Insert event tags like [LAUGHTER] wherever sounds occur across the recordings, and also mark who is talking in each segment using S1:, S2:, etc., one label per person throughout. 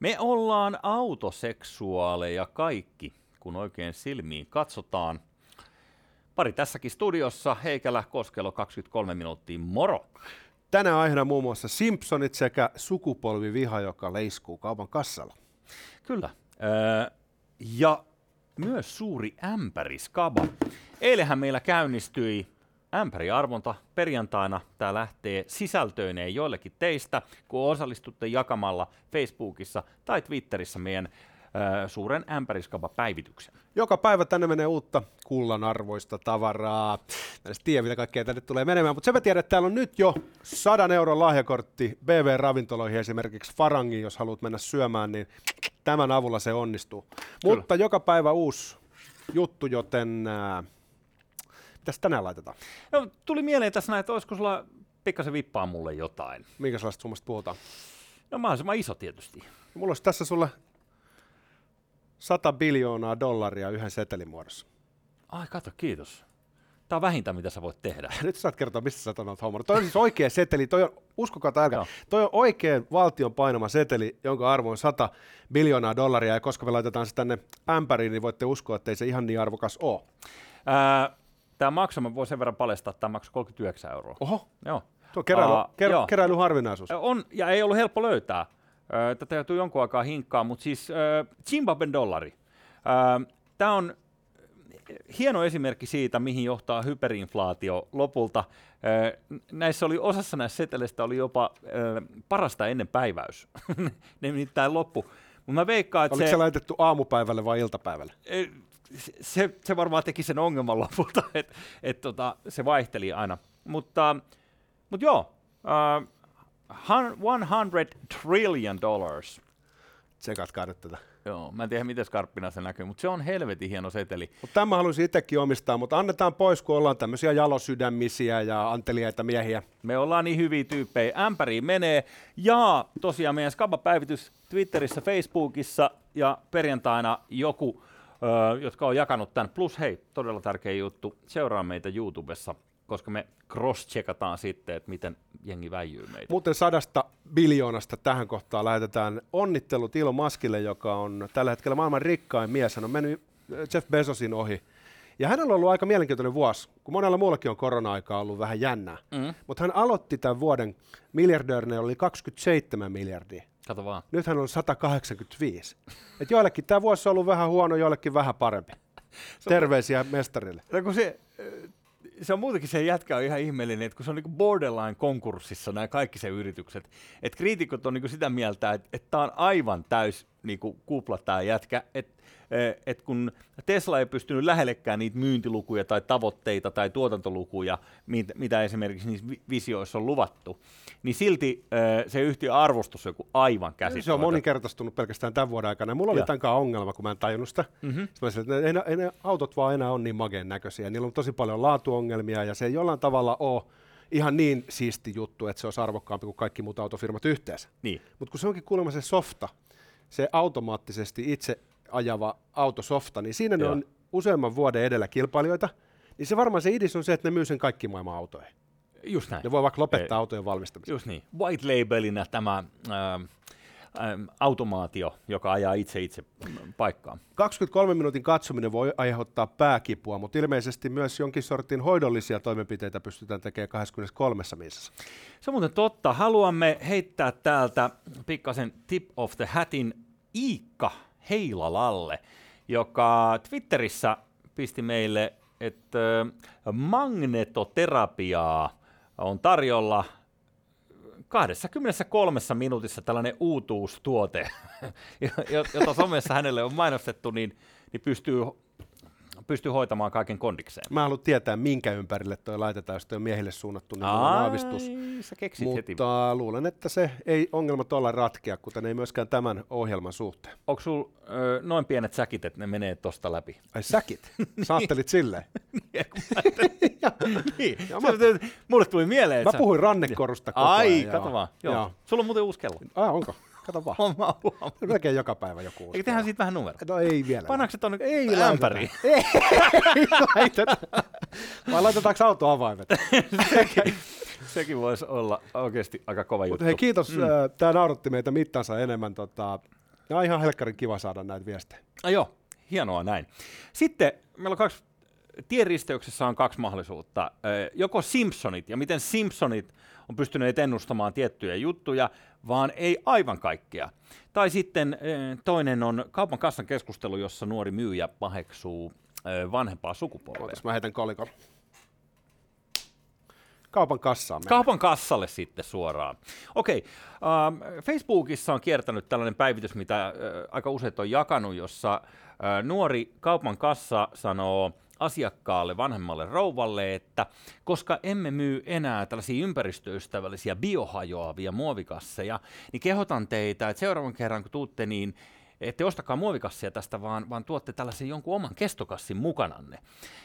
S1: Me ollaan autoseksuaaleja kaikki, kun oikein silmiin katsotaan. Pari tässäkin studiossa, Heikälä Koskelo 23 minuuttia, moro!
S2: Tänään aiheena muun muassa Simpsonit sekä sukupolviviha, joka leiskuu kaupan kassalla.
S1: Kyllä. Öö, ja myös suuri ämpäriskaba. Eilähän meillä käynnistyi ämpäriarvonta perjantaina. Tämä lähtee sisältöineen joillekin teistä, kun osallistutte jakamalla Facebookissa tai Twitterissä meidän ö, suuren ämpäriskaba-päivityksen.
S2: Joka päivä tänne menee uutta kullanarvoista tavaraa. Mä en tiedä, mitä kaikkea tänne tulee menemään, mutta se mä tiedän, että täällä on nyt jo 100 euron lahjakortti BV-ravintoloihin esimerkiksi Farangiin, jos haluat mennä syömään, niin tämän avulla se onnistuu. Kyllä. Mutta joka päivä uusi juttu, joten äh, mitäs tänään laitetaan?
S1: No, tuli mieleen tässä näin, että olisiko sulla pikkasen vippaa mulle jotain.
S2: Minkä sellaista summasta puhutaan?
S1: No mahdollisimman iso tietysti.
S2: Mulla olisi tässä sulle 100 biljoonaa dollaria yhden setelin muodossa.
S1: Ai kato, kiitos. Tämä on vähintä, mitä sä voit tehdä. [LAUGHS]
S2: Nyt saat kertoa, mistä sä oot hommannut. Toi on siis oikea seteli, toi on, uskokaa tai älkää, toi on oikein valtion painama seteli, jonka arvo on 100 biljoonaa dollaria, ja koska me laitetaan se tänne ämpäriin, niin voitte uskoa, että ei se ihan niin arvokas ole.
S1: Tämä maksu, mä voin sen verran paljastaa, että tämä maksoi 39 euroa.
S2: Oho,
S1: Joo.
S2: tuo keräily,
S1: Aa,
S2: ker,
S1: joo.
S2: keräily harvinaisuus.
S1: On, ja ei ollut helppo löytää. Tätä joutuu jonkun aikaa hinkkaa, mutta siis ö, Zimbabwen dollari. Tämä on hieno esimerkki siitä, mihin johtaa hyperinflaatio lopulta. Näissä oli osassa näistä seteleistä oli jopa parasta ennen päiväys. [LAUGHS] ne nimittäin loppu. Mutta mä veikkaan, että
S2: Oliko se...
S1: se,
S2: se laitettu aamupäivälle vai iltapäivälle?
S1: Se, se varmaan teki sen ongelman lopulta, [LAUGHS] että et tota, se vaihteli aina. Mutta, mutta joo, uh, 100 trillion dollars.
S2: Tsekatkaa nyt tätä.
S1: Joo, mä en tiedä miten skarppina se näkyy, mutta se on helvetin hieno seteli.
S2: Mutta tämä haluaisin itsekin omistaa, mutta annetaan pois, kun ollaan tämmöisiä jalosydämisiä ja anteliaita miehiä.
S1: Me ollaan niin hyviä tyyppejä. Ämpäriin menee. Ja tosiaan meidän Skaba-päivitys Twitterissä, Facebookissa ja perjantaina joku, jotka on jakanut tämän. Plus hei, todella tärkeä juttu, seuraa meitä YouTubessa, koska me cross-checkataan sitten, että miten jengi väijyy meitä.
S2: Muuten sadasta biljoonasta tähän kohtaan lähetetään onnittelut Elon Muskille, joka on tällä hetkellä maailman rikkain mies. Hän on mennyt Jeff Bezosin ohi. Ja hänellä on ollut aika mielenkiintoinen vuosi, kun monella muullakin on korona-aikaa ollut vähän jännää.
S1: Mm.
S2: Mutta hän aloitti tämän vuoden miljardöörinä, oli 27 miljardia.
S1: Kato vaan.
S2: Nyt hän on 185. Et joillekin tämä vuosi on ollut vähän huono, joillekin vähän parempi. [LAUGHS] Terveisiä mestarille.
S1: No kun se, ö, se on muutenkin se jätkä on ihan ihmeellinen, että kun se on niinku borderline konkurssissa nämä kaikki se yritykset, että kriitikot on niinku sitä mieltä, että, että tämä on aivan täys niinku kupla tämä jätkä, että et kun Tesla ei pystynyt lähellekään niitä myyntilukuja tai tavoitteita tai tuotantolukuja, mit, mitä esimerkiksi niissä vi- visioissa on luvattu, niin silti ö, se yhtiön arvostus on joku aivan käsittämätön.
S2: Se on moninkertaistunut pelkästään tämän vuoden aikana. Ja mulla oli
S1: Joo.
S2: tämän ongelma, kun mä en tajunnut sitä.
S1: Mhm.
S2: Sitten mä sanoin, että ne- ei ne autot vaan enää ole niin mageen näköisiä. Niillä on tosi paljon laatuongelmia ja se ei jollain tavalla ole ihan niin siisti juttu, että se olisi arvokkaampi kuin kaikki muut autofirmat yhteensä.
S1: Niin.
S2: Mutta kun se onkin kuulemma se softa, se automaattisesti itse ajava autosofta, niin siinä ne
S1: Joo.
S2: on useamman vuoden edellä kilpailijoita, niin se varmaan se idis on se, että ne myy sen kaikki maailman autoihin.
S1: Just näin.
S2: Ne voi vaikka lopettaa
S1: Ei.
S2: autojen valmistamisen.
S1: Just niin. White labelinä tämä ähm, automaatio, joka ajaa itse itse paikkaan.
S2: 23 minuutin katsominen voi aiheuttaa pääkipua, mutta ilmeisesti myös jonkin sortin hoidollisia toimenpiteitä pystytään tekemään 23 minsassa.
S1: Se on muuten totta. Haluamme heittää täältä pikkasen tip of the hatin Iikka Heilalalle, joka Twitterissä pisti meille, että ö, magnetoterapiaa on tarjolla 23 minuutissa tällainen uutuustuote, [LAUGHS] jo- jota somessa hänelle on mainostettu, niin, niin pystyy, pystyy hoitamaan kaiken kondikseen.
S2: Mä haluan tietää, minkä ympärille toi laitetaan, jos toi on miehille suunnattu, niin on aavistus.
S1: sä keksit heti.
S2: Mutta luulen, että se ei ongelma tuolla ratkea, kuten ei myöskään tämän ohjelman suhteen.
S1: Onko sul ö, noin pienet säkit, että ne menee tosta läpi?
S2: Ai säkit? [LAUGHS] Sä ajattelit silleen?
S1: Ja [LAUGHS] mä niin.
S2: Ja [LAUGHS]
S1: Se- se- Mulle tuli mieleen,
S2: Mä
S1: sä-
S2: puhuin rannekorusta koko
S1: Ai,
S2: ajan.
S1: kato vaan. Joo.
S2: Joo.
S1: Sulla on muuten uusi kello.
S2: Ai, onko? Kato vaan.
S1: On, oon huomannut.
S2: Melkein joka päivä joku uusi.
S1: Eikö tehdään siitä vähän numero?
S2: No ei vielä.
S1: Pannaanko se tonne
S2: Ei
S1: ämpäriin? [LAUGHS]
S2: Ei laiteta. Vai laitetaanko autoavaimet? [LAUGHS]
S1: sekin, sekin voisi olla oikeasti aika kova juttu.
S2: Mutta hei, kiitos. Mm. Tämä nauratti meitä mittansa enemmän. Tota, No ihan helkkarin kiva saada näitä viestejä.
S1: Ah, joo, hienoa näin. Sitten meillä on kaksi, tienristeyksessä on kaksi mahdollisuutta. Joko Simpsonit, ja miten Simpsonit on pystyneet ennustamaan tiettyjä juttuja, vaan ei aivan kaikkea. Tai sitten toinen on kaupan kassan keskustelu, jossa nuori myyjä paheksuu vanhempaa sukupolvea.
S2: Ootas, mä heitän kolikon. Kaupan kassaan mennään.
S1: Kaupan kassalle sitten suoraan. Okei, okay. uh, Facebookissa on kiertänyt tällainen päivitys, mitä uh, aika useat on jakanut, jossa uh, nuori kaupan kassa sanoo asiakkaalle, vanhemmalle rouvalle, että koska emme myy enää tällaisia ympäristöystävällisiä biohajoavia muovikasseja, niin kehotan teitä, että seuraavan kerran kun tuutte, niin ette ostakaa muovikassia tästä, vaan, vaan tuotte tällaisen jonkun oman kestokassin mukananne.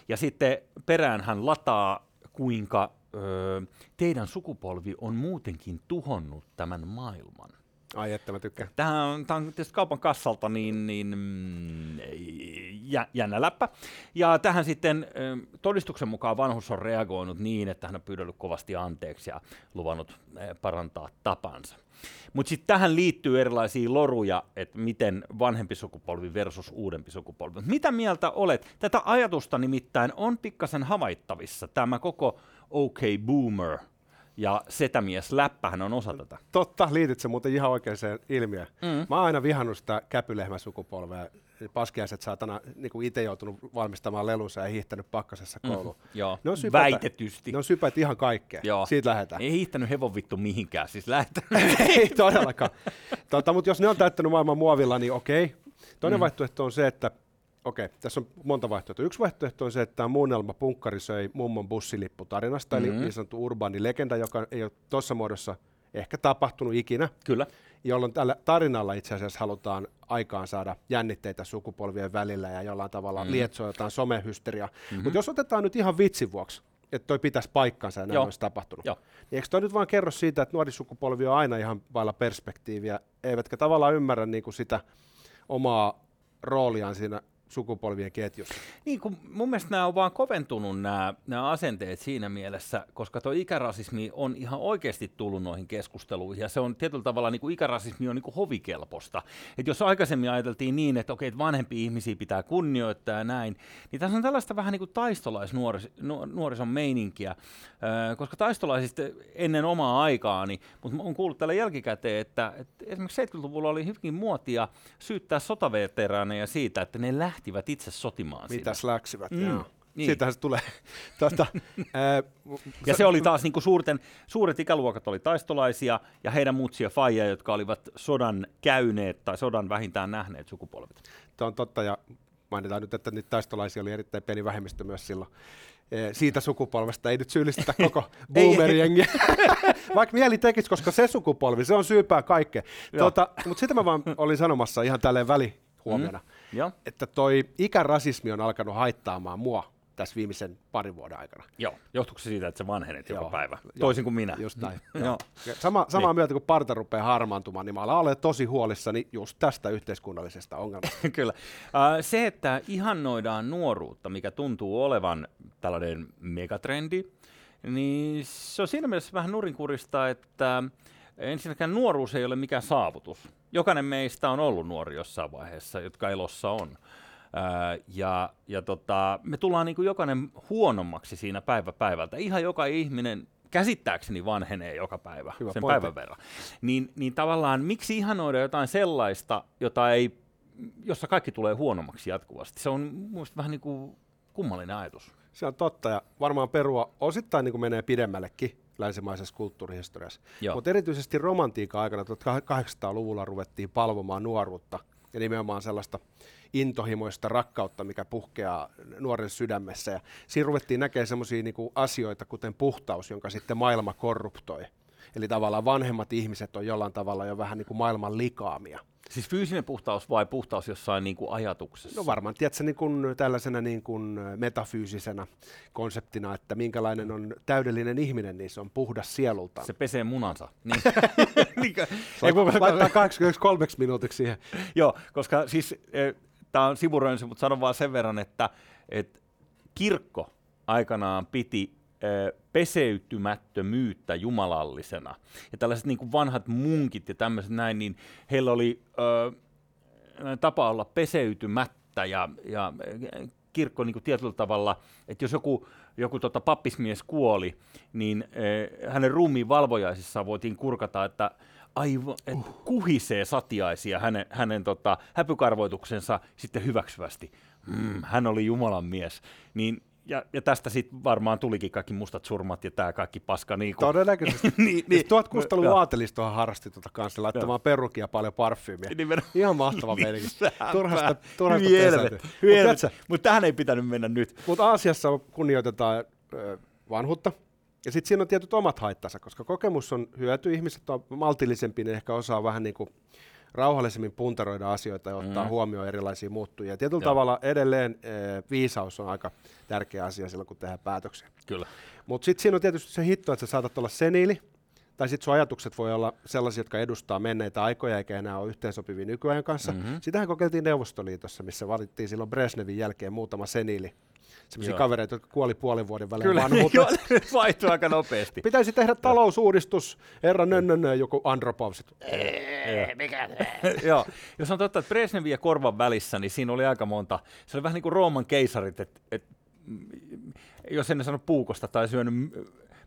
S1: Ja sitten perään hän lataa, kuinka öö, teidän sukupolvi on muutenkin tuhonnut tämän maailman.
S2: Ai että mä tykkään.
S1: Tämä on, tämä on tietysti kaupan kassalta niin, niin mm, jännä läppä. Ja tähän sitten todistuksen mukaan vanhus on reagoinut niin, että hän on pyydellyt kovasti anteeksi ja luvannut parantaa tapansa. Mutta sitten tähän liittyy erilaisia loruja, että miten vanhempi sukupolvi versus uudempi sukupolvi. Mitä mieltä olet? Tätä ajatusta nimittäin on pikkasen havaittavissa tämä koko OK Boomer ja setämies läppähän on osa tätä.
S2: Totta, liitit se muuten ihan oikeaan ilmiöön. Mm. Mä oon aina vihannut sitä käpylehmäsukupolvea. Paskiaiset saatana niin itse joutunut valmistamaan lelunsa ja hiihtänyt pakkasessa mm, kouluun.
S1: Mm, joo, ne on sypätä, väitetysti.
S2: Ne on sypäät ihan kaikkea. Joo. Siitä lähdetään.
S1: Ei hiihtänyt hevon vittu mihinkään, siis lähtenyt. [LAUGHS]
S2: Ei todellakaan. tota, mutta jos ne on täyttänyt maailman muovilla, niin okei. Toinen mm. vaihtoehto on se, että okei, tässä on monta vaihtoehtoa. Yksi vaihtoehto on se, että tämä muunnelma punkkari söi mummon bussilippu-tarinasta, mm-hmm. eli niin sanottu urbaani legenda, joka ei ole tuossa muodossa ehkä tapahtunut ikinä.
S1: Kyllä.
S2: Jolloin tällä tarinalla itse asiassa halutaan aikaan saada jännitteitä sukupolvien välillä ja jollain tavalla mm. lietsoa jotain somehysteriaa. Mm-hmm. Mutta jos otetaan nyt ihan vitsin vuoksi, että toi pitäisi paikkansa ja näin Joo. olisi tapahtunut. Joo. Niin eikö toi nyt vaan kerro siitä, että nuori sukupolvi on aina ihan vailla perspektiiviä, eivätkä tavallaan ymmärrä niin kuin sitä omaa rooliaan siinä sukupolvien ketjussa.
S1: Niin, kun mun mielestä nämä on vaan koventunut nämä, nämä asenteet siinä mielessä, koska tuo ikärasismi on ihan oikeasti tullut noihin keskusteluihin, ja se on tietyllä tavalla, niin kuin ikärasismi on niin kuin hovikelposta. Et jos aikaisemmin ajateltiin niin, että okei, että vanhempi ihmisiä pitää kunnioittaa ja näin, niin tässä on tällaista vähän niin kuin taistolaisnuorison meininkiä, koska taistolaisista ennen omaa aikaani, mutta olen kuullut tällä jälkikäteen, että, että esimerkiksi 70-luvulla oli hyvinkin muotia syyttää sotaveteraaneja siitä, että ne lähti lähtivät itse sotimaan
S2: Mitäs siinä. läksivät, mm. joo. Niin. Siitähän se tulee. [LAUGHS] tuota,
S1: ää, ja se oli taas niin kuin suurten, suuret ikäluokat oli taistolaisia ja heidän mutsia faija, jotka olivat sodan käyneet tai sodan vähintään nähneet sukupolvet.
S2: Tämä on totta ja mainitaan nyt, että niitä taistolaisia oli erittäin pieni vähemmistö myös silloin siitä sukupolvesta ei nyt syyllistetä koko [LAUGHS] boomeriengiä, [LAUGHS] vaikka mieli tekisi, koska se sukupolvi, se on syypää kaikkea. Tuota, mutta sitä mä vaan olin sanomassa ihan tälleen välihuomiona. Mm. Joo. että toi ikärasismi on alkanut haittaamaan mua tässä viimeisen parin vuoden aikana.
S1: Joo, johtuuko se siitä, että se vanhenet joka päivä, toisin kuin minä.
S2: Just näin. [LAUGHS] Joo. Sama, samaa niin. mieltä, kun parta rupeaa harmaantumaan, niin mä olen tosi huolissani just tästä yhteiskunnallisesta ongelmasta. [LAUGHS]
S1: Kyllä. Se, että ihannoidaan nuoruutta, mikä tuntuu olevan tällainen megatrendi, niin se on siinä mielessä vähän nurinkurista, että ensinnäkään nuoruus ei ole mikään saavutus. Jokainen meistä on ollut nuori jossain vaiheessa, jotka elossa on. Ja ja tota, me tullaan niin kuin jokainen huonommaksi siinä päivä päivältä. Ihan joka ihminen käsittääkseni vanhenee joka päivä Hyvä sen pointti. päivän verran. Niin, niin tavallaan miksi ihanoida jotain sellaista, jota ei, jossa kaikki tulee huonommaksi jatkuvasti? Se on mielestäni vähän niin kuin kummallinen ajatus.
S2: Se on totta ja varmaan perua osittain niin kuin menee pidemmällekin länsimaisessa kulttuurihistoriassa. Mutta erityisesti romantiikan aikana 1800-luvulla ruvettiin palvomaan nuoruutta ja nimenomaan sellaista intohimoista rakkautta, mikä puhkeaa nuoren sydämessä. Ja siinä ruvettiin näkemään sellaisia niinku asioita, kuten puhtaus, jonka sitten maailma korruptoi. Eli tavallaan vanhemmat ihmiset on jollain tavalla jo vähän niin kuin maailman likaamia.
S1: Siis fyysinen puhtaus vai puhtaus jossain niin kuin ajatuksessa?
S2: No varmaan, tiedätkö, niin kuin tällaisena niin kuin metafyysisenä konseptina, että minkälainen on täydellinen ihminen, niin se on puhdas sielulta.
S1: Se pesee munansa. [LAUGHS] Niin.
S2: Laittaa 83 minuutiksi siihen.
S1: Joo, koska siis e, tämä on sivurönsy, mutta sanon vaan sen verran, että et kirkko aikanaan piti peseytymättömyyttä jumalallisena. Ja tällaiset niin kuin vanhat munkit ja tämmöiset näin, niin heillä oli ö, tapa olla peseytymättä ja, ja kirkko niin kuin tietyllä tavalla, että jos joku, joku tota, pappismies kuoli, niin äh, hänen ruumiin valvojaisissa voitiin kurkata, että aivan, että uh. kuhisee satiaisia hänen, hänen tota, häpykarvoituksensa sitten hyväksyvästi. Mm, hän oli Jumalan mies. Niin ja, ja tästä sitten varmaan tulikin kaikki mustat surmat ja tämä kaikki paska. Niin
S2: kuin... Todennäköisesti. [LAUGHS] niin, niin, 1600-luvun aatelistohan harrasti tuota kanssa laittamaan perukia paljon parfyymiä. Nimen... Ihan mahtava meininki. Turhasta, turhasta
S1: Mutta Mut tähän ei pitänyt mennä nyt.
S2: Mutta Aasiassa kunnioitetaan vanhuutta. Ja sitten siinä on tietyt omat haittansa, koska kokemus on hyöty. Ihmiset on maltillisempi, ne ehkä osaa vähän niin kuin rauhallisemmin puntaroida asioita ja ottaa mm. huomioon erilaisia muuttujia. Tietyllä Joo. tavalla edelleen e, viisaus on aika tärkeä asia silloin, kun tehdään päätöksiä.
S1: Kyllä.
S2: Mutta sitten siinä on tietysti se hitto, että sä saatat olla seniili, tai sitten sun ajatukset voi olla sellaisia, jotka edustaa menneitä aikoja eikä enää ole yhteensopivia nykyajan kanssa. Mm-hmm. Sitähän kokeiltiin Neuvostoliitossa, missä valittiin silloin Brezhnevin jälkeen muutama seniili sellaisia kavereita, jotka kuoli puolen vuoden välein
S1: Kyllä, [LAUGHS] vaihtui aika nopeasti.
S2: Pitäisi tehdä talousuudistus, herra nönnönnö, joku Andropov.
S1: mikä [LAUGHS] Joo, jos on totta, että Brezhnevin ja Korvan välissä, niin siinä oli aika monta, se oli vähän niin kuin Rooman keisarit, että et, jos en sano puukosta tai syönyt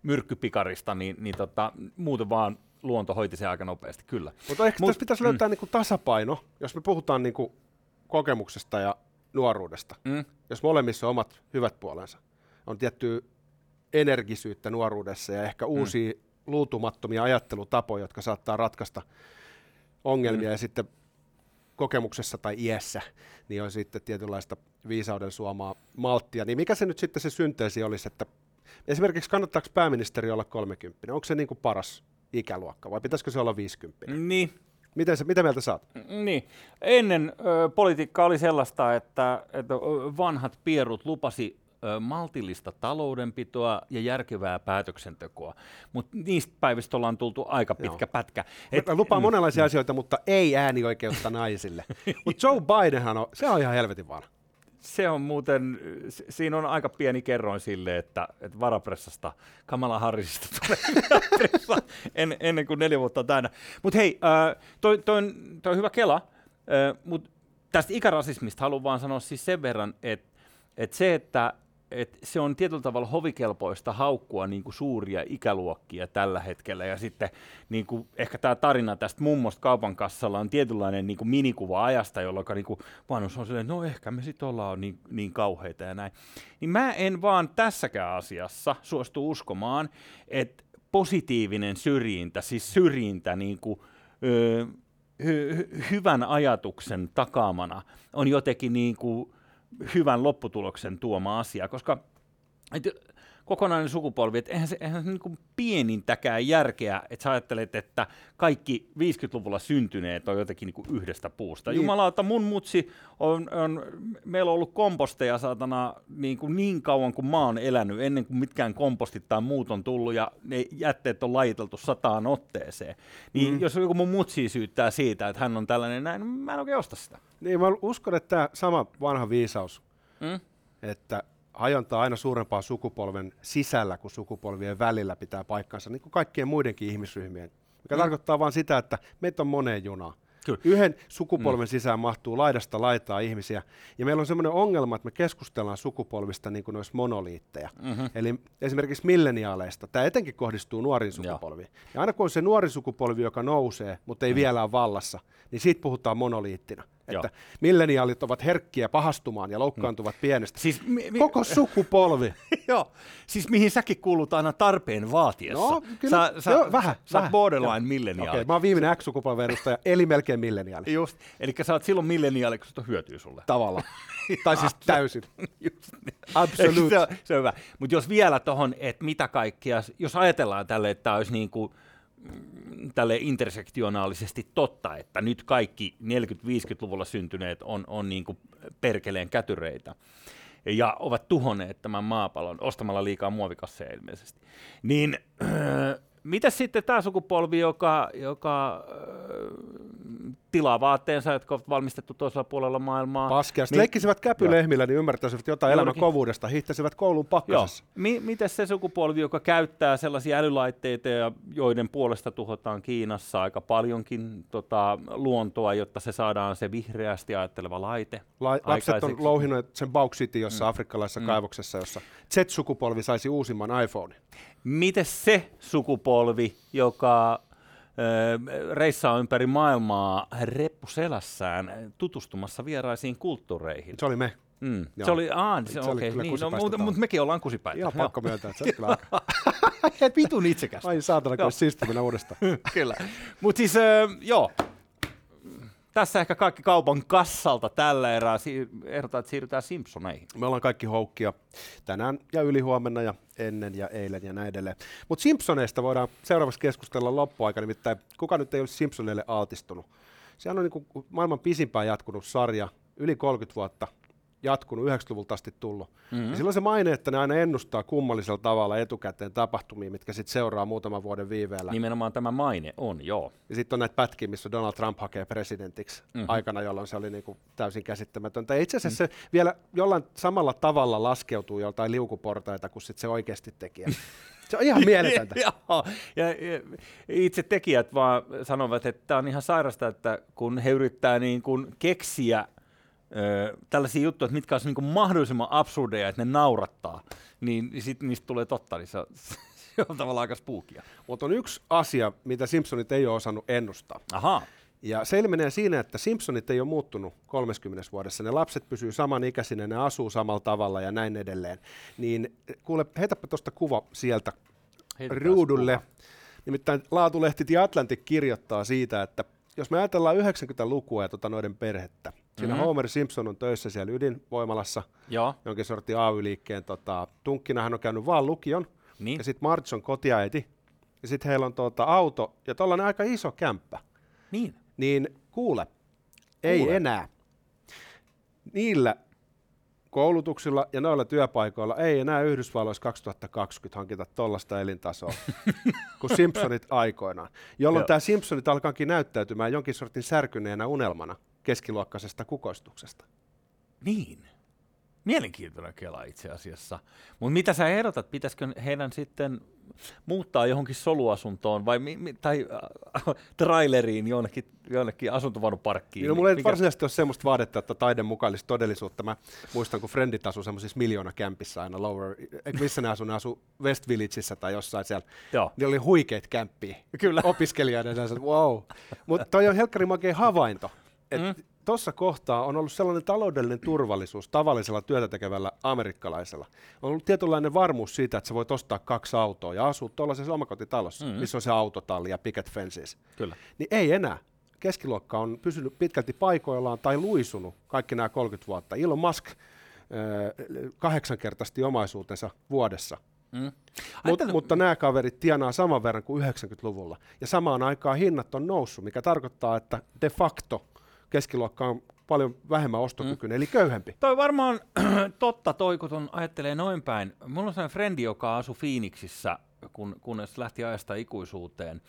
S1: myrkkypikarista, niin, niin tota, muuten vaan luonto hoiti se aika nopeasti, kyllä.
S2: Mutta ehkä Mut, tässä pitäisi löytää mm. niinku tasapaino, jos me puhutaan niinku kokemuksesta ja nuoruudesta, mm. jos molemmissa on omat hyvät puolensa. On tietty energisyyttä nuoruudessa ja ehkä mm. uusia mm. luutumattomia ajattelutapoja, jotka saattaa ratkaista ongelmia mm. ja sitten kokemuksessa tai iässä, niin on sitten tietynlaista viisauden suomaa malttia. Niin mikä se nyt sitten se synteesi olisi, että esimerkiksi kannattaako pääministeri olla 30? Onko se niin kuin paras ikäluokka vai pitäisikö se olla 50?
S1: Niin,
S2: Miten, mitä mieltä saat?
S1: Niin. Ennen ö, politiikka oli sellaista, että, että vanhat pierut lupasi ö, maltillista taloudenpitoa ja järkevää päätöksentekoa. Mutta niistä päivistä ollaan tultu aika pitkä Joo. pätkä.
S2: Et, lupaa monenlaisia mm. asioita, mutta ei äänioikeutta naisille. [LAUGHS] mutta Joe Bidenhan on, se on ihan helvetin vanha
S1: se on muuten, siinä on aika pieni kerroin sille, että, että varapressasta Kamala Harrisista tulee en, ennen kuin neljä vuotta täynnä. Mutta hei, äh, toi, toi, on, toi on hyvä kela, äh, mutta tästä ikärasismista haluan vaan sanoa siis sen verran, että, että se, että et se on tietyllä tavalla hovikelpoista haukkua niin kuin suuria ikäluokkia tällä hetkellä. Ja sitten niin kuin, ehkä tämä tarina tästä mummosta kaupan kassalla on tietynlainen niin kuin minikuva ajasta, jolloin niin kuin vanhus on silleen, no ehkä me sitten ollaan niin, niin kauheita ja näin. Niin mä en vaan tässäkään asiassa suostu uskomaan, että positiivinen syrjintä, siis syrjintä niin kuin, ö, hy- hyvän ajatuksen takaamana on jotenkin niin kuin, hyvän lopputuloksen tuoma asia, koska et, kokonainen sukupolvi, että eihän se, eihän se niin pienintäkään järkeä, että sä ajattelet, että kaikki 50-luvulla syntyneet on jotenkin niin yhdestä puusta. Niin. Jumalauta, mun mutsi on, on, meillä on ollut komposteja saatana niin, kuin niin kauan kuin mä oon elänyt, ennen kuin mitkään kompostit tai muut on tullut, ja ne jätteet on lajiteltu sataan otteeseen. Niin mm. jos joku mun mutsi syyttää siitä, että hän on tällainen näin, niin mä en oikein osta sitä.
S2: Niin, mä uskon, että tämä sama vanha viisaus, mm? että hajontaa aina suurempaa sukupolven sisällä kuin sukupolvien välillä pitää paikkansa, niin kuin kaikkien muidenkin ihmisryhmien. Mikä mm. tarkoittaa vain sitä, että meitä on moneen junaan. Kyllä. Yhden sukupolven mm. sisään mahtuu laidasta laitaa ihmisiä. Ja meillä on sellainen ongelma, että me keskustellaan sukupolvista niin kuin olisi monoliitteja. Mm-hmm. Eli esimerkiksi milleniaaleista. Tämä etenkin kohdistuu nuoriin sukupolviin. Joo. Ja aina kun on se nuori sukupolvi, joka nousee, mutta ei mm. vielä ole vallassa, niin siitä puhutaan monoliittina. Joo. Että milleniaalit ovat herkkiä pahastumaan ja loukkaantuvat mm. pienestä. Siis mi- mi- Koko sukupolvi. [LAUGHS]
S1: Joo, siis mihin säkin kuulut aina tarpeen vaatiessa.
S2: No, kyllä. Sä, sä, Joo, vähän.
S1: Sä vähän. borderline milleniaali.
S2: Okei, okay, mä oon viimeinen X-sukupolven edustaja, eli melkein milleniaali.
S1: Just, eli sä oot silloin milleniaali, kun se hyötyy sulle.
S2: Tavallaan. [LAUGHS] tai siis täysin. [LAUGHS]
S1: Just. Absolut. se, on, se on hyvä. Mutta jos vielä tuohon, että mitä kaikkea, jos ajatellaan tälle, että tämä olisi niin kuin – tälle intersektionaalisesti totta, että nyt kaikki 40-50-luvulla syntyneet on, on niin kuin perkeleen kätyreitä ja ovat tuhonneet tämän maapallon ostamalla liikaa muovikasseja ilmeisesti. Niin [CLEARS THROAT] äh, mitä sitten tämä sukupolvi, joka, joka äh, tilaa vaatteensa, jotka ovat valmistettu toisella puolella maailmaa.
S2: Paskia. Sitten
S1: Mi-
S2: leikkisivät käpylehmillä, niin ymmärtäisivät jotain elämän
S1: Juurikin.
S2: kovuudesta, hiihtäisivät koulun pakkasessa.
S1: Mi- miten se sukupolvi, joka käyttää sellaisia älylaitteita, ja joiden puolesta tuhotaan Kiinassa aika paljonkin tota, luontoa, jotta se saadaan se vihreästi ajatteleva laite
S2: La- lapset on louhineet sen Bauxite City jossain mm. afrikkalaisessa mm. kaivoksessa, jossa Z-sukupolvi saisi uusimman iPhone.
S1: Miten se sukupolvi, joka reissaa ympäri maailmaa reppuselässään tutustumassa vieraisiin kulttuureihin?
S2: Se oli me.
S1: Mm.
S2: Joo.
S1: Se oli, aa, se,
S2: Se oli
S1: okei,
S2: kyllä
S1: niin, no, mutta, mutta mekin ollaan kusipäitä.
S2: Ihan
S1: Joo.
S2: pakko myöntää, että se oli kyllä aika... [LAUGHS]
S1: Vitun itsekästä.
S2: Ai saatana, kun olisi siistiminen uudestaan. [LAUGHS]
S1: Kyllä. Mutta siis, ö, joo. Tässä ehkä kaikki kaupan kassalta tällä erää. Ehdotan, että siirrytään Simpsoneihin.
S2: Me ollaan kaikki houkkia tänään ja ylihuomenna ja ennen ja eilen ja näin edelleen. Mutta Simpsoneista voidaan seuraavaksi keskustella loppuaika, nimittäin kuka nyt ei ole Simpsoneille altistunut. Sehän on niin maailman pisimpään jatkunut sarja, yli 30 vuotta jatkunut, 90-luvulta asti tullut. Mm-hmm. Ja silloin se maine, että ne aina ennustaa kummallisella tavalla etukäteen tapahtumia, mitkä sitten seuraa muutaman vuoden viiveellä.
S1: Nimenomaan tämä maine on, joo.
S2: Ja sitten on näitä pätkiä, missä Donald Trump hakee presidentiksi
S1: Mhm.
S2: mm-hmm. aikana, jolloin se oli niinku täysin käsittämätöntä. Ja itse asiassa mm. se vielä jollain samalla tavalla laskeutuu joltain liukuportaita kuin sit se oikeasti tekijä. [LAUGHS] se on ihan mieletöntä. [LAUGHS]
S1: Joo, ja, ja itse tekijät vaan sanovat, että tämä on ihan sairasta, että kun he yrittää niin kuin keksiä ö, tällaisia juttuja, että mitkä olisi niin mahdollisimman absurdeja, että ne naurattaa, niin sitten niistä tulee totta, niin se on, [LAUGHS] se on tavallaan aika spookia.
S2: Mutta on yksi asia, mitä Simpsonit ei ole osannut ennustaa.
S1: Ahaa,
S2: Ja se ilmenee siinä, että Simpsonit ei ole muuttunut 30 vuodessa. Ne lapset pysyy samanikäisinä, ne asuu samalla tavalla ja näin edelleen. Niin kuule, heitäpä tuosta kuva sieltä
S1: Heitetään
S2: ruudulle.
S1: kuva.
S2: Nimittäin Laatulehti The Atlantic kirjoittaa siitä, että jos me ajatellaan 90-lukua ja tota noiden perhettä, siinä
S1: Mhm.
S2: mm-hmm. Homer Simpson on töissä siellä ydinvoimalassa,
S1: Joo,
S2: jonkin sortin AY-liikkeen tota, tunkkina, hän on käynyt vaan lukion,
S1: niin.
S2: ja sitten Marge on kotiäiti, ja sitten heillä on tota, auto, ja tuollainen aika iso kämppä.
S1: niin.
S2: Niin kuule, ei
S1: Kuule.
S2: enää. Niillä koulutuksilla ja noilla työpaikoilla ei enää Yhdysvalloissa 2020 hankita tollasta elintasoa [LAUGHS] kuin Simpsonit aikoinaan, jolloin tämä Simpsonit alkaakin näyttäytymään jonkin sortin särkyneenä unelmana keskiluokkaisesta kukoistuksesta.
S1: Niin. Mielenkiintoinen kela itse asiassa. Mutta mitä sä ehdotat, pitäisikö heidän sitten muuttaa johonkin soluasuntoon vai mi, mi, tai äh, [LAUGHS] traileriin jonnekin, jonnekin asuntovaunuparkkiin?
S2: No, mulla ei
S1: Mikä-
S2: varsinaisesti ole semmoista vaadetta, että taide mukailisi todellisuutta. Mä muistan, kun frendit asuu semmoisissa miljoona kämpissä aina lower, missä ne asuu, ne asuu West Villageissa tai jossain siellä.
S1: Joo.
S2: Ne oli huikeita kämppiä.
S1: Kyllä.
S2: Opiskelijoiden wow. Mutta toi on helkkari havainto, että
S1: Mm.
S2: tuossa kohtaa on ollut sellainen taloudellinen turvallisuus tavallisella työtä tekevällä amerikkalaisella. On ollut tietynlainen varmuus siitä, että sä voit ostaa kaksi autoa ja asua tuollaisessa omakotitalossa,
S1: Mm.
S2: missä on se autotalli ja picket fences.
S1: Kyllä.
S2: Niin ei enää. Keskiluokka on pysynyt pitkälti paikoillaan tai luisunut kaikki nämä 30 vuotta. Elon Musk öö, kahdeksankertaisesti omaisuutensa vuodessa.
S1: Mm.
S2: Mut, mutta nämä kaverit tienaa saman verran kuin 90-luvulla. Ja samaan aikaan hinnat on noussut, mikä tarkoittaa, että de facto keskiluokka on paljon vähemmän ostokykyinen, mm. eli köyhempi.
S1: Toi varmaan [CLEARS THROAT] totta, toi kun ton ajattelee noin päin. Mulla on sellainen frendi, joka asui Phoenixissä, kun, kunnes lähti ajasta ikuisuuteen.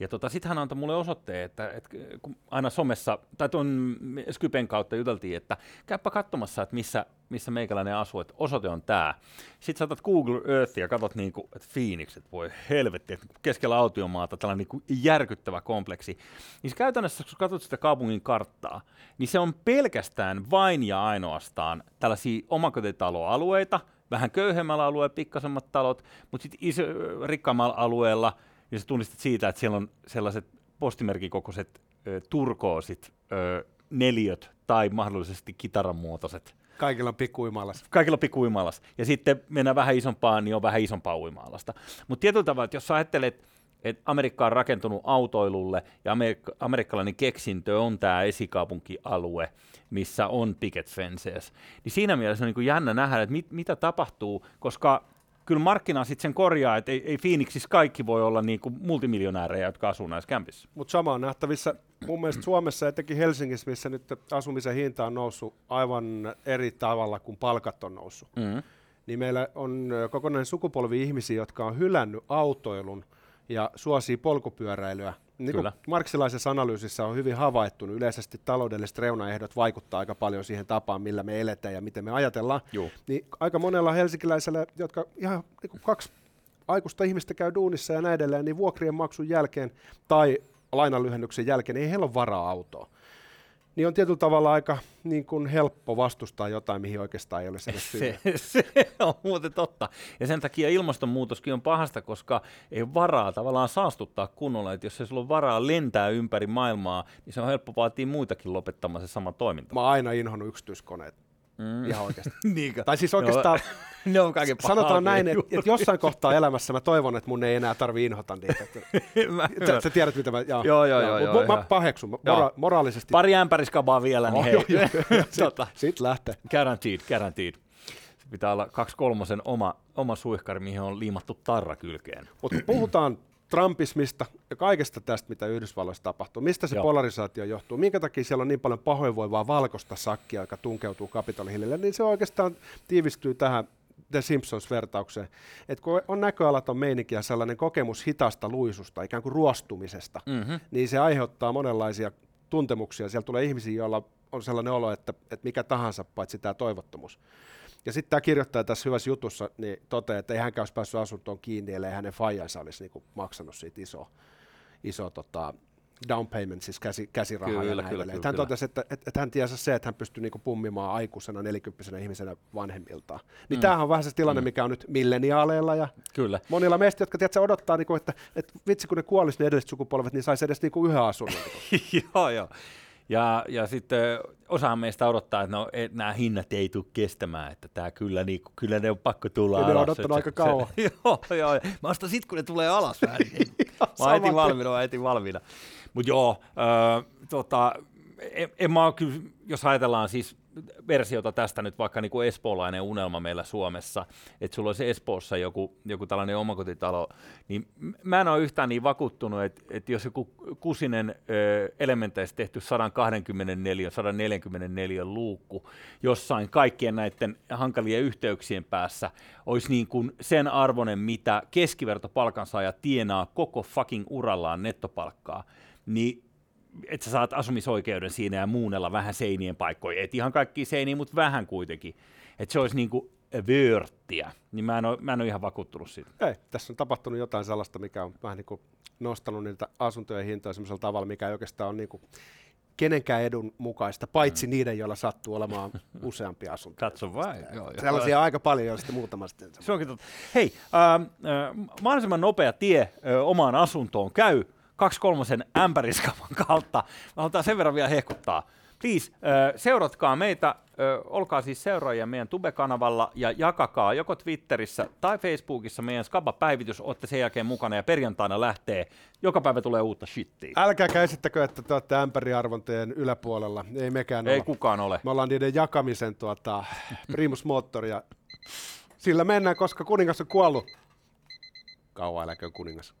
S1: Ja tota, sitten hän antoi mulle osoitteen, että, että kun aina somessa, tai tuon Skypen kautta juteltiin, että käypä katsomassa, että missä, missä meikäläinen asuu, että osoite on tämä. Sitten saatat Google Earthia ja katsot, niin kuin, että Phoenix, että voi helvetti, että keskellä autiomaata tällainen niin kuin järkyttävä kompleksi. Niin käytännössä, kun katsot sitä kaupungin karttaa, niin se on pelkästään vain ja ainoastaan tällaisia omakotitaloalueita, vähän köyhemmällä alueella, pikkasemmat talot, mutta sitten rikkaammalla alueella, niin sä tunnistat siitä, että siellä on sellaiset postimerkikokoiset ö, turkoosit, ö, neliöt tai mahdollisesti kitaran muotoiset.
S2: Kaikilla on pikkuimalas.
S1: Kaikilla on pikku uimalas. Ja sitten mennään vähän isompaan, niin on vähän isompaa uimaalasta. Mutta tietyllä tavalla, että jos sä ajattelet, että Amerikka on rakentunut autoilulle ja Amerik- amerikkalainen keksintö on tämä esikaupunkialue, missä on picket fences, niin siinä mielessä on niin jännä nähdä, että mit, mitä tapahtuu, koska kyllä markkina sitten sen korjaa, että ei, ei Phoenixissa kaikki voi olla niin kuin multimiljonäärejä, jotka asuu näissä kämpissä.
S2: Mutta sama on nähtävissä mun mielestä Suomessa, etenkin Helsingissä, missä nyt asumisen hinta on noussut aivan eri tavalla kuin palkat on noussut.
S1: Mm.
S2: Niin meillä on kokonainen sukupolvi ihmisiä, jotka on hylännyt autoilun ja suosii polkupyöräilyä niin
S1: Kyllä.
S2: marksilaisessa analyysissä on hyvin havaittu, niin yleisesti taloudelliset reunaehdot vaikuttaa aika paljon siihen tapaan, millä me eletään ja miten me ajatellaan.
S1: Juu.
S2: Niin aika monella helsinkiläisellä, jotka ihan niin kuin kaksi aikuista ihmistä käy duunissa ja näin edelleen, niin vuokrien maksun jälkeen tai lainanlyhennyksen jälkeen, niin ei heillä ole varaa autoa. Niin on tietyllä tavalla aika niin kuin helppo vastustaa jotain, mihin oikeastaan ei ole syy.
S1: Se, [LAUGHS] se on muuten totta. Ja sen takia ilmastonmuutoskin on pahasta, koska ei ole varaa tavallaan saastuttaa kunnolla. Että jos ei sulla ole varaa lentää ympäri maailmaa, niin se on helppo vaatia muitakin lopettamaan se sama toiminta.
S2: Mä oon aina inhonnut yksityiskoneet. Mm. Ihan oikeasti. [LAUGHS]
S1: Niinkö?
S2: Tai siis oikeastaan, [LAUGHS]
S1: ne on kaiken
S2: sanotaan näin, että, että jossain kohtaa elämässä mä toivon, että mun ei enää tarvi inhota niitä. [LAUGHS]
S1: Mä-
S2: Sä, sä tiedät, mitä mä... Joo,
S1: Joo, joo, joo, joo,
S2: Mä,
S1: joo.
S2: mä paheksun, mora-
S1: Joo.
S2: moraalisesti.
S1: Pari ämpäriskabaa vielä, niin
S2: Oh,
S1: hei.
S2: joo, joo.
S1: tota,
S2: Sitten lähtee.
S1: guaranteed, guaranteed. Se pitää olla kaksi kolmosen oma, oma suihkari, mihin on liimattu tarra kylkeen.
S2: Mutta kun puhutaan Trumpismista ja kaikesta tästä, mitä Yhdysvalloissa tapahtuu, mistä se
S1: Joo.
S2: polarisaatio johtuu, minkä takia siellä on niin paljon pahoinvoivaa valkoista sakkia, joka tunkeutuu Capitol Hillille, niin se oikeastaan tiivistyy tähän The Simpsons-vertaukseen, että kun on näköalaton meininki ja sellainen kokemus hitaasta luisusta, ikään kuin ruostumisesta,
S1: Mm-hmm.
S2: niin se aiheuttaa monenlaisia tuntemuksia. Siellä tulee ihmisiä, joilla on sellainen olo, että, että mikä tahansa paitsi tämä toivottomuus. Ja sitten tämä kirjoittaja tässä hyvässä jutussa niin toteaa, että ei hänkään olisi päässyt asuntoon kiinni, ellei hänen faijansa olisi niin maksanut siitä iso, iso tota, down payment, siis käsi, käsirahaa.
S1: Kyllä,
S2: ja
S1: kyllä, kyllä,
S2: hän totesi, että, että, että hän tiesi se, että hän pystyy niin pummimaan aikuisena, nelikymppisenä ihmisenä vanhemmiltaan. Niin mm. tämähän on vähän se tilanne, mikä on nyt milleniaaleilla ja
S1: Kyllä.
S2: monilla meistä, jotka tiedätkö, odottaa, niin kuin, että, että vitsi kun ne kuolisi ne edelliset sukupolvet, niin saisi edes niin kuin yhden asunnon. [LAUGHS]
S1: joo, joo. Ja, ja sitten osahan meistä odottaa, että no, et, nämä hinnat ei tule kestämään, että tämä kyllä, niin, kyllä ne on pakko tulla
S2: Ja ne on
S1: alas.
S2: odottanut aika kauan.
S1: Se, [LAUGHS] joo, joo. Mä ostan sit, kun ne tulee alas. [LAUGHS] Mä, mä
S2: saman
S1: etin
S2: tien.
S1: valmiina, mä etin valmiina. Mutta joo, äh, tota, en, en mä kyllä, jos ajatellaan siis versiota tästä nyt vaikka niin kuin espoolainen unelma meillä Suomessa, että sulla olisi Espoossa joku, joku tällainen omakotitalo, niin mä en ole yhtään niin vakuuttunut, että, että jos joku kusinen ö, elementeistä tehty 124, 144 luukku jossain kaikkien näiden hankalien yhteyksien päässä olisi niin kuin sen arvoinen, mitä keskiverto palkansaaja tienaa koko fucking urallaan nettopalkkaa, niin että sä saat asumisoikeuden siinä ja muunnella vähän seinien paikkoja. Et ihan kaikki seiniä, mutta vähän kuitenkin. Että se olisi niinku vörttiä. Niin mä en, ole, mä en ole ihan vakuuttunut siitä.
S2: Ei, tässä on tapahtunut jotain sellaista, mikä on vähän niin kuin nostanut niitä asuntojen hintoja sellaisella tavalla, mikä ei oikeastaan ole niin kuin kenenkään edun mukaista, paitsi mm. niiden, joilla sattuu olemaan [LAUGHS] useampia asuntoja.
S1: Katso vain. Joo, joo.
S2: Sellaisia on aika paljon, sitten muutama sitten.
S1: Se onkin totta. Hei, äh, äh, mahdollisimman nopea tie äh, omaan asuntoon käy kaksi kolmosen ämpäriskavan kautta. Mä halutaan sen verran vielä hehkuttaa. Please, seuratkaa meitä, olkaa siis seuraajia meidän Tube-kanavalla ja jakakaa joko Twitterissä tai Facebookissa meidän Skaba-päivitys, olette sen jälkeen mukana ja perjantaina lähtee. Joka päivä tulee uutta shittiä.
S2: Älkääkä esittäkö, että te olette ämpäriarvontojen yläpuolella. Ei mekään
S1: Ei
S2: ole.
S1: kukaan ole.
S2: Me ollaan niiden jakamisen tuota, primus moottoria. Sillä mennään, koska kuningas on kuollut. Kauan eläköön kuningas.